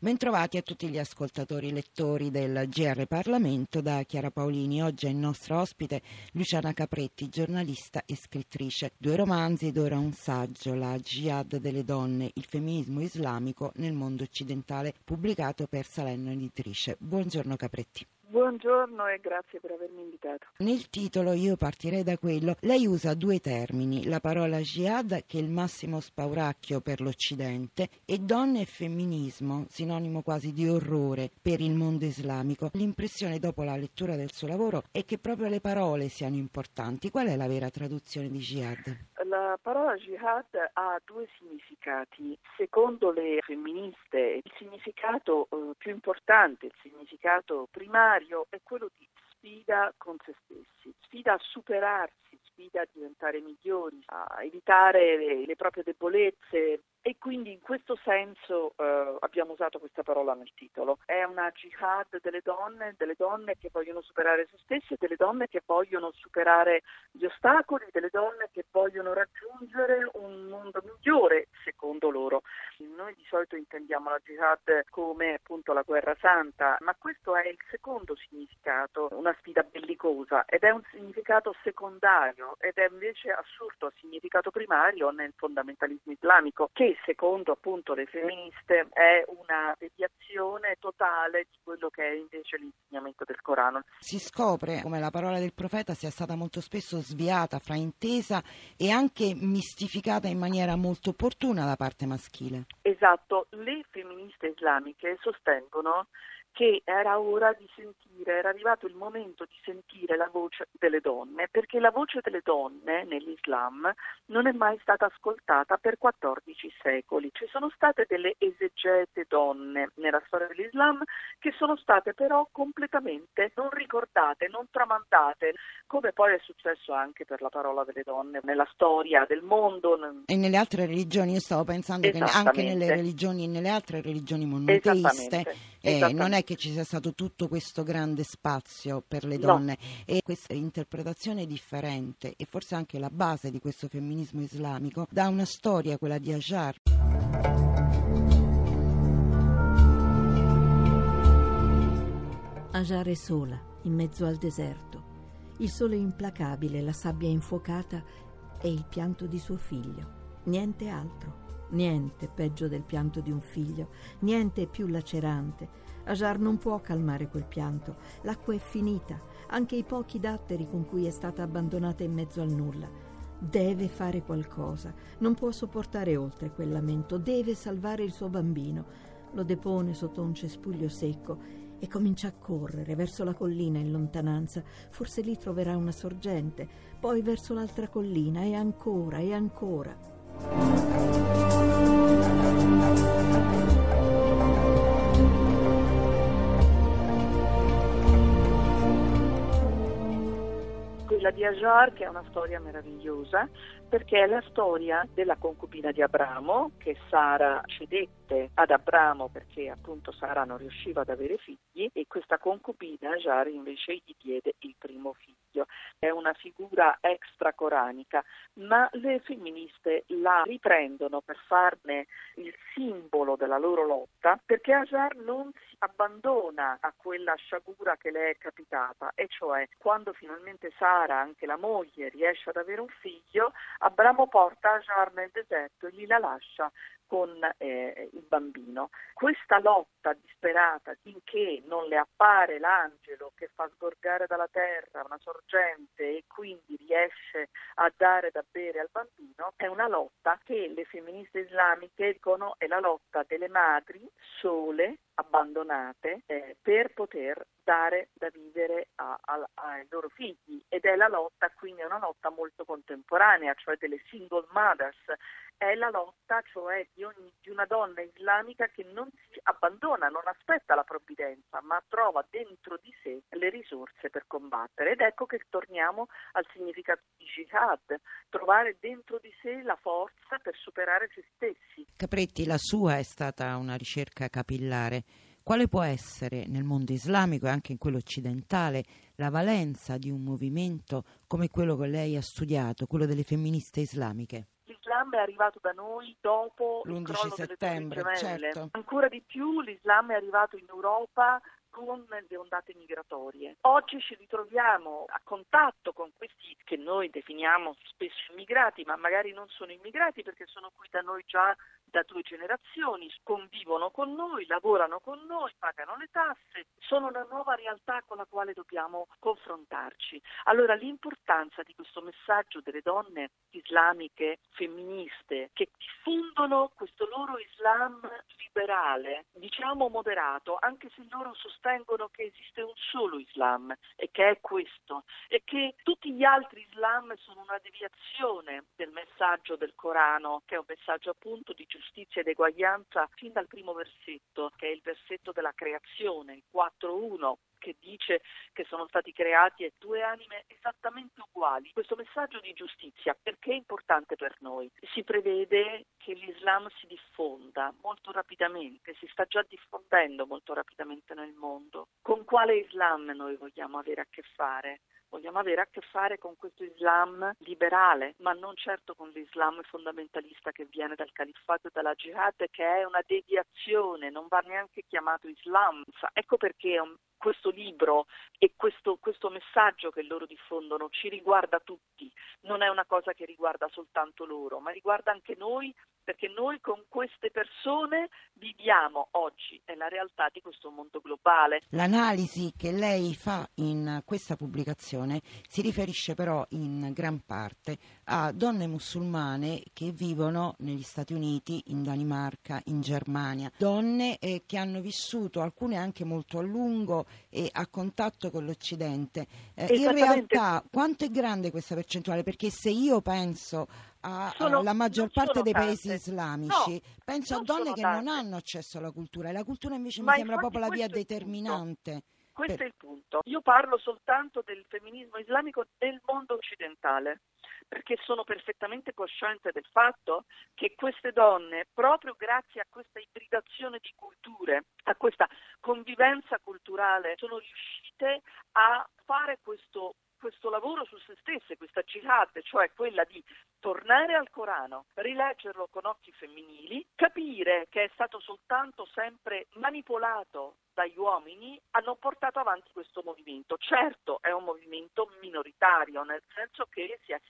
Bentrovati a tutti gli ascoltatori lettori del GR Parlamento da Chiara Paolini. Oggi è il nostro ospite Luciana Capretti, giornalista e scrittrice. Due romanzi ed ora un saggio, La Jihad delle donne, il femminismo islamico nel mondo occidentale, pubblicato per Salerno Editrice. Buongiorno Capretti. Buongiorno e grazie per avermi invitato. Nel titolo io partirei da quello. Lei usa due termini, la parola jihad che è il massimo spauracchio per l'Occidente e donne e femminismo, sinonimo quasi di orrore per il mondo islamico. L'impressione dopo la lettura del suo lavoro è che proprio le parole siano importanti. Qual è la vera traduzione di jihad? La parola jihad ha due significati. Secondo le femministe, il significato eh, più importante, il significato primario è quello di sfida con se stessi, sfida a superarsi, sfida a diventare migliori, a evitare le, le proprie debolezze, e quindi in questo senso eh, abbiamo usato questa parola nel titolo. È una jihad delle donne, delle donne che vogliono superare se stesse, delle donne che vogliono superare gli ostacoli, delle donne che vogliono raggiungere un mondo migliore secondo loro. Noi di solito intendiamo la jihad come appunto la guerra santa, ma questo è il secondo significato, una sfida bellicosa ed è un significato secondario ed è invece assurdo al significato primario nel fondamentalismo islamico che secondo appunto le femministe è una deviazione totale di quello che è invece l'insegnamento del Corano. Si scopre come la parola del profeta sia stata molto spesso sviata, fraintesa e anche mistificata in maniera molto opportuna da parte maschile. Esatto, le femministe islamiche sostengono che era ora di sentire, era arrivato il momento di sentire la voce delle donne, perché la voce delle donne nell'Islam non è mai stata ascoltata per 14 secoli. Ci sono state delle esegete donne nella storia dell'Islam che sono state però completamente non ricordate, non tramandate, come poi è successo anche per la parola delle donne nella storia del mondo. E nelle altre religioni, io stavo pensando che anche nelle religioni, nelle altre religioni monoteiste, eh, non è che ci sia stato tutto questo grande spazio per le donne no. e questa interpretazione differente e forse anche la base di questo femminismo islamico da una storia, quella di Ajar. Ajar è sola, in mezzo al deserto. Il sole implacabile, la sabbia infuocata e il pianto di suo figlio. Niente altro. Niente peggio del pianto di un figlio, niente più lacerante. Ajar non può calmare quel pianto. L'acqua è finita, anche i pochi datteri con cui è stata abbandonata in mezzo al nulla. Deve fare qualcosa, non può sopportare oltre quel lamento, deve salvare il suo bambino. Lo depone sotto un cespuglio secco e comincia a correre verso la collina in lontananza. Forse lì troverà una sorgente, poi verso l'altra collina e ancora e ancora. Di Ajar che è una storia meravigliosa perché è la storia della concubina di Abramo che Sara cedette ad Abramo perché appunto Sara non riusciva ad avere figli e questa concubina Ajar invece gli diede il primo figlio. È una figura extracoranica, ma le femministe la riprendono per farne il simbolo della loro lotta perché Ajar non si abbandona a quella sciagura che le è capitata e cioè quando finalmente Sara, anche la moglie, riesce ad avere un figlio, Abramo porta Ajar nel deserto e gli la lascia con eh, il bambino. Questa lotta disperata finché non le appare l'angelo che fa sgorgare dalla terra una sorgente e quindi riesce a dare da bere al bambino è una lotta che le femministe islamiche dicono è la lotta delle madri sole abbandonate eh, per poter dare da vivere a, a, ai loro figli ed è la lotta, quindi è una lotta molto contemporanea, cioè delle single mothers, è la lotta cioè di, ogni, di una donna islamica che non si abbandona, non aspetta la provvidenza, ma trova dentro di sé le risorse per combattere. Ed ecco che torniamo al significato di jihad, trovare dentro di sé la forza per superare se stessi. Capretti, la sua è stata una ricerca capillare. Quale può essere nel mondo islamico e anche in quello occidentale la valenza di un movimento come quello che lei ha studiato, quello delle femministe islamiche? l'Islam è arrivato da noi dopo l'11 settembre, certo. Ancora di più l'Islam è arrivato in Europa con le ondate migratorie. Oggi ci ritroviamo a contatto con questi che noi definiamo spesso immigrati, ma magari non sono immigrati perché sono qui da noi già da due generazioni, convivono con noi, lavorano con noi, pagano le tasse, sono una nuova realtà con la quale dobbiamo confrontarci. Allora l'importanza di questo messaggio delle donne islamiche femministe che diffondono questo loro Islam liberale, diciamo moderato, anche se loro sostengono che esiste un solo Islam e che è questo e che tutti gli altri Islam sono una deviazione del messaggio del Corano, che è un messaggio appunto di giustizia ed eguaglianza fin dal primo versetto, che è il versetto della creazione, il 4.1 che dice che sono stati creati due anime esattamente uguali. Questo messaggio di giustizia perché è importante per noi? Si prevede che l'Islam si diffonda molto rapidamente, si sta già diffondendo molto rapidamente nel mondo. Con quale Islam noi vogliamo avere a che fare? Vogliamo avere a che fare con questo Islam liberale, ma non certo con l'Islam fondamentalista che viene dal califfato e dalla jihad, che è una deviazione, non va neanche chiamato Islam. Ecco perché questo libro e questo, questo, messaggio che loro diffondono ci riguarda tutti, non è una cosa che riguarda soltanto loro, ma riguarda anche noi perché noi con queste persone viviamo oggi, è la realtà di questo mondo globale. L'analisi che lei fa in questa pubblicazione si riferisce però in gran parte a donne musulmane che vivono negli Stati Uniti, in Danimarca, in Germania, donne eh, che hanno vissuto, alcune anche molto a lungo e a contatto con l'Occidente. Eh, in realtà quanto è grande questa percentuale? Perché se io penso alla maggior parte dei tante. paesi islamici, no, penso a donne che tante. non hanno accesso alla cultura e la cultura invece Ma mi sembra proprio la via determinante. Questo per... è il punto. Io parlo soltanto del femminismo islamico nel mondo occidentale perché sono perfettamente cosciente del fatto che queste donne, proprio grazie a questa ibridazione di culture, a questa convivenza culturale, sono riuscite a fare questo questo lavoro su se stesse, questa jihad, cioè quella di tornare al Corano, rileggerlo con occhi femminili, capire che è stato soltanto sempre manipolato dagli uomini, hanno portato avanti questo movimento. Certo è un movimento minoritario, nel senso che si è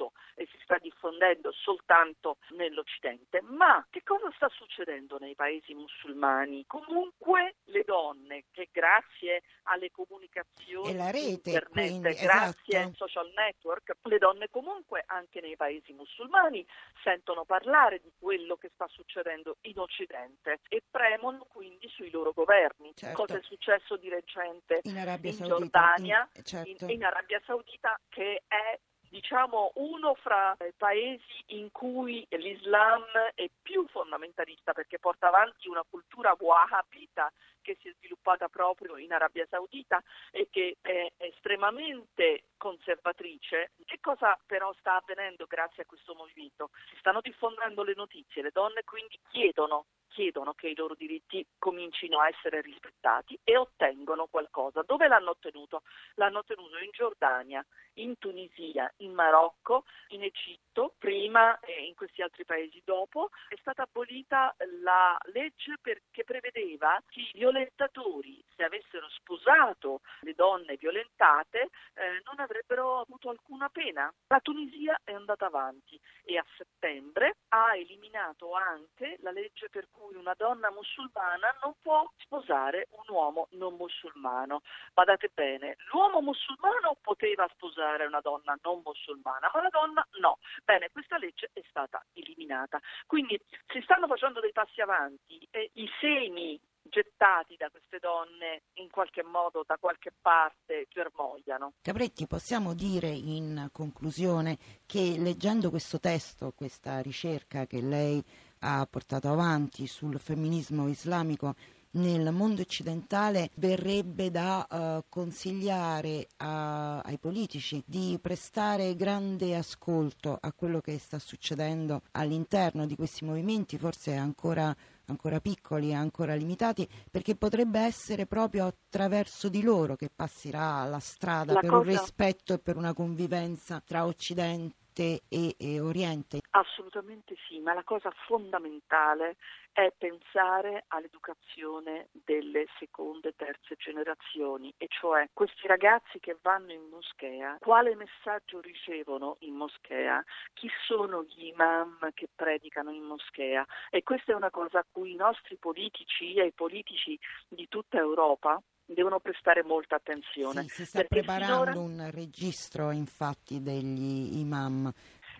diffuso e si sta diffondendo soltanto nell'Occidente. Ma che cosa sta succedendo nei paesi musulmani? Comunque le donne che grazie alle comunicazioni e la rete, internet, quindi, grazie esatto. ai social network, le donne comunque anche nei paesi musulmani sentono parlare di quello che sta succedendo in Occidente e premono quindi sui loro governi. Certo. Cosa è successo di recente in, Arabia in Saudita, Giordania, in, certo. in, in Arabia Saudita, che è diciamo uno fra i paesi in cui l'Islam è più fondamentalista perché porta avanti una cultura wahhabita che si è sviluppata proprio in Arabia Saudita e che è estremamente conservatrice. Che cosa però sta avvenendo grazie a questo movimento? Si stanno diffondendo le notizie, le donne quindi chiedono chiedono che i loro diritti comincino a essere rispettati e ottengono qualcosa. Dove l'hanno ottenuto? L'hanno ottenuto in Giordania, in Tunisia, in Marocco, in Egitto, prima e in questi altri paesi dopo. È stata abolita la legge che prevedeva che i violentatori, se avessero sposato le donne violentate, eh, non avrebbero avuto alcuna pena. La Tunisia è andata avanti e a settembre ha eliminato anche la legge per cui cui una donna musulmana non può sposare un uomo non musulmano. Badate bene, l'uomo musulmano poteva sposare una donna non musulmana, ma la donna no. Bene, questa legge è stata eliminata. Quindi si stanno facendo dei passi avanti e i semi gettati da queste donne in qualche modo da qualche parte germogliano. Capretti, possiamo dire in conclusione che leggendo questo testo, questa ricerca che lei ha portato avanti sul femminismo islamico nel mondo occidentale verrebbe da uh, consigliare a, ai politici di prestare grande ascolto a quello che sta succedendo all'interno di questi movimenti, forse ancora ancora piccoli ancora limitati, perché potrebbe essere proprio attraverso di loro che passerà la strada la per cosa... un rispetto e per una convivenza tra Occidente e, e, Oriente? Assolutamente sì, ma la cosa fondamentale è pensare all'educazione delle seconde e terze generazioni, e cioè questi ragazzi che vanno in moschea, quale messaggio ricevono in moschea, chi sono gli imam che predicano in moschea e questa è una cosa a cui i nostri politici e i politici di tutta Europa devono prestare molta attenzione. Sì, si sta preparando finora... un registro infatti degli imam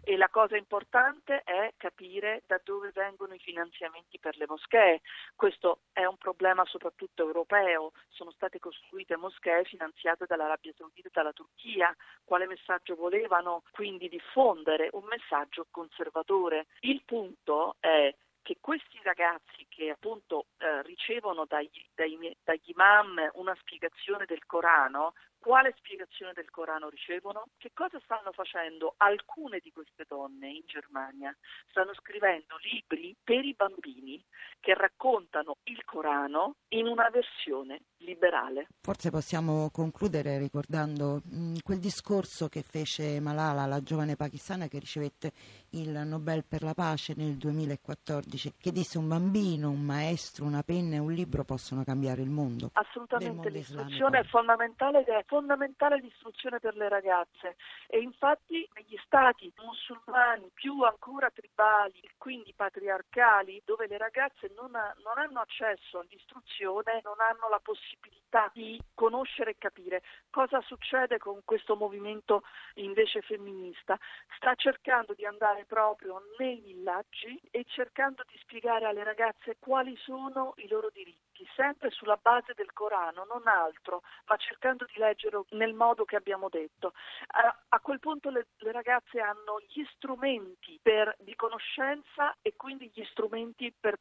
e la cosa importante è capire da dove vengono i finanziamenti per le moschee. Questo è un problema soprattutto europeo. Sono state costruite moschee finanziate dall'Arabia Saudita e dalla Turchia. Quale messaggio volevano quindi diffondere? Un messaggio conservatore. Il punto è che questi ragazzi che appunto eh, ricevono dagli, dagli, dagli imam una spiegazione del Corano quale spiegazione del Corano ricevono? Che cosa stanno facendo alcune di queste donne in Germania? Stanno scrivendo libri per i bambini che raccontano il Corano in una versione liberale. Forse possiamo concludere ricordando mh, mm, quel discorso che fece Malala, la giovane pakistana che ricevette il Nobel per la pace nel 2014, che disse un bambino, un maestro, una penna e un libro possono cambiare il mondo. Assolutamente, l'istruzione è fondamentale fondamentale l'istruzione per le ragazze. E infatti negli stati musulmani più ancora tribali e quindi patriarcali dove le ragazze non, ha, non hanno accesso all'istruzione non hanno la possibilità di conoscere e capire cosa succede con questo movimento invece femminista sta cercando di andare proprio nei villaggi e cercando di spiegare alle ragazze quali sono i loro diritti sempre sulla base del Corano, non altro, ma cercando di leggere nel modo che abbiamo detto. A, a quel punto le, le, ragazze hanno gli strumenti per, di conoscenza e quindi gli strumenti per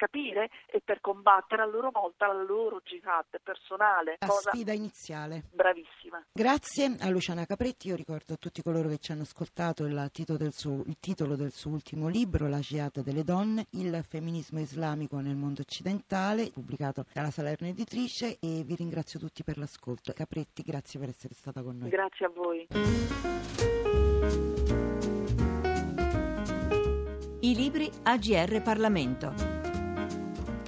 capire e per combattere a loro volta la loro jihad personale. La cosa... sfida iniziale. Bravissima. Grazie a Luciana Capretti, io ricordo a tutti coloro che ci hanno ascoltato il titolo del suo, il titolo del suo ultimo libro, La jihad delle donne, il femminismo islamico nel mondo occidentale, pubblicato dalla Salerno Editrice e vi ringrazio tutti per l'ascolto. Capretti, grazie per essere stata con noi. Grazie a voi. I libri AGR Parlamento.